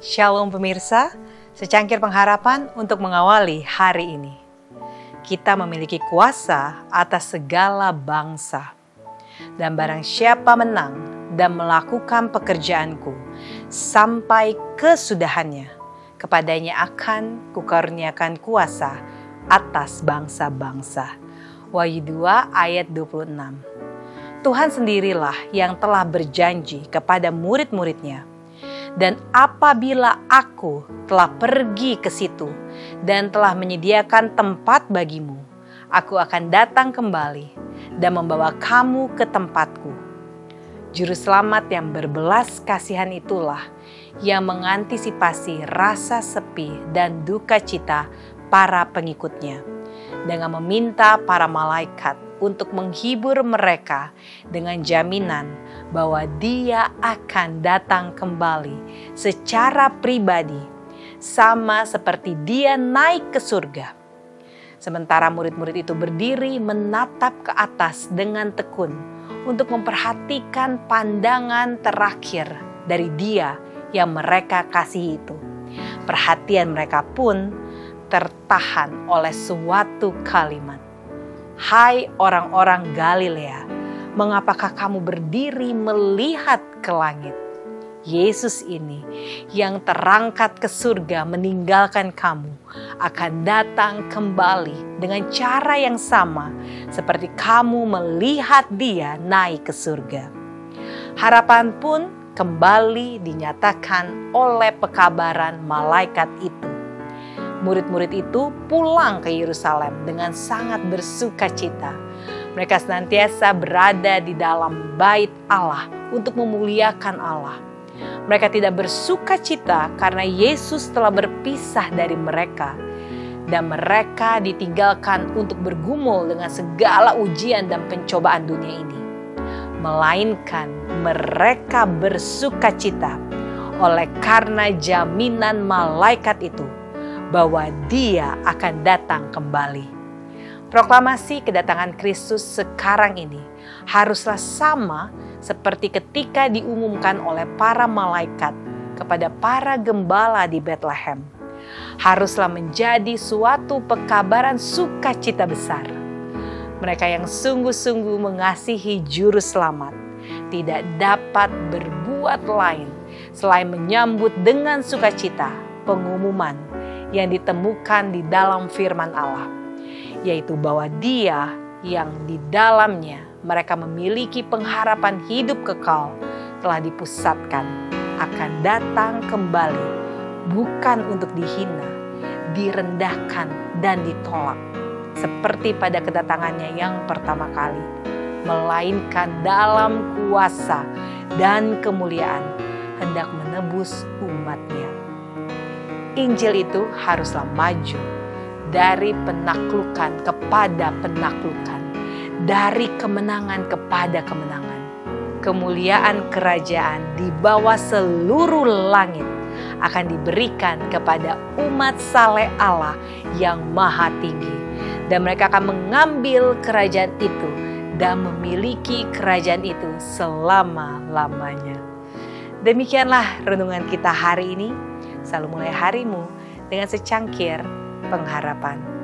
Shalom pemirsa, secangkir pengharapan untuk mengawali hari ini. Kita memiliki kuasa atas segala bangsa. Dan barang siapa menang dan melakukan pekerjaanku sampai kesudahannya, kepadanya akan kukaruniakan kuasa atas bangsa-bangsa. Wahyu 2 ayat 26 Tuhan sendirilah yang telah berjanji kepada murid-muridnya dan apabila aku telah pergi ke situ dan telah menyediakan tempat bagimu, aku akan datang kembali dan membawa kamu ke tempatku. Juru selamat yang berbelas kasihan itulah yang mengantisipasi rasa sepi dan duka cita para pengikutnya dengan meminta para malaikat untuk menghibur mereka dengan jaminan bahwa Dia akan datang kembali secara pribadi, sama seperti Dia naik ke surga. Sementara murid-murid itu berdiri menatap ke atas dengan tekun untuk memperhatikan pandangan terakhir dari Dia yang mereka kasih itu. Perhatian mereka pun tertahan oleh suatu kalimat. Hai orang-orang Galilea, mengapakah kamu berdiri melihat ke langit? Yesus ini yang terangkat ke surga meninggalkan kamu akan datang kembali dengan cara yang sama seperti kamu melihat dia naik ke surga. Harapan pun kembali dinyatakan oleh pekabaran malaikat itu. Murid-murid itu pulang ke Yerusalem dengan sangat bersuka cita. Mereka senantiasa berada di dalam bait Allah untuk memuliakan Allah. Mereka tidak bersuka cita karena Yesus telah berpisah dari mereka, dan mereka ditinggalkan untuk bergumul dengan segala ujian dan pencobaan dunia ini, melainkan mereka bersuka cita oleh karena jaminan malaikat itu bahwa Dia akan datang kembali. Proklamasi kedatangan Kristus sekarang ini haruslah sama seperti ketika diumumkan oleh para malaikat kepada para gembala di Bethlehem. Haruslah menjadi suatu pekabaran sukacita besar. Mereka yang sungguh-sungguh mengasihi juru selamat tidak dapat berbuat lain selain menyambut dengan sukacita pengumuman yang ditemukan di dalam firman Allah yaitu bahwa Dia yang di dalamnya mereka memiliki pengharapan hidup kekal telah dipusatkan akan datang kembali bukan untuk dihina, direndahkan dan ditolak seperti pada kedatangannya yang pertama kali, melainkan dalam kuasa dan kemuliaan hendak menebus umatnya. Injil itu haruslah maju dari penaklukan kepada penaklukan, dari kemenangan kepada kemenangan. Kemuliaan kerajaan di bawah seluruh langit akan diberikan kepada umat saleh Allah yang maha tinggi. Dan mereka akan mengambil kerajaan itu dan memiliki kerajaan itu selama-lamanya. Demikianlah renungan kita hari ini. Selalu mulai harimu dengan secangkir pengharapan.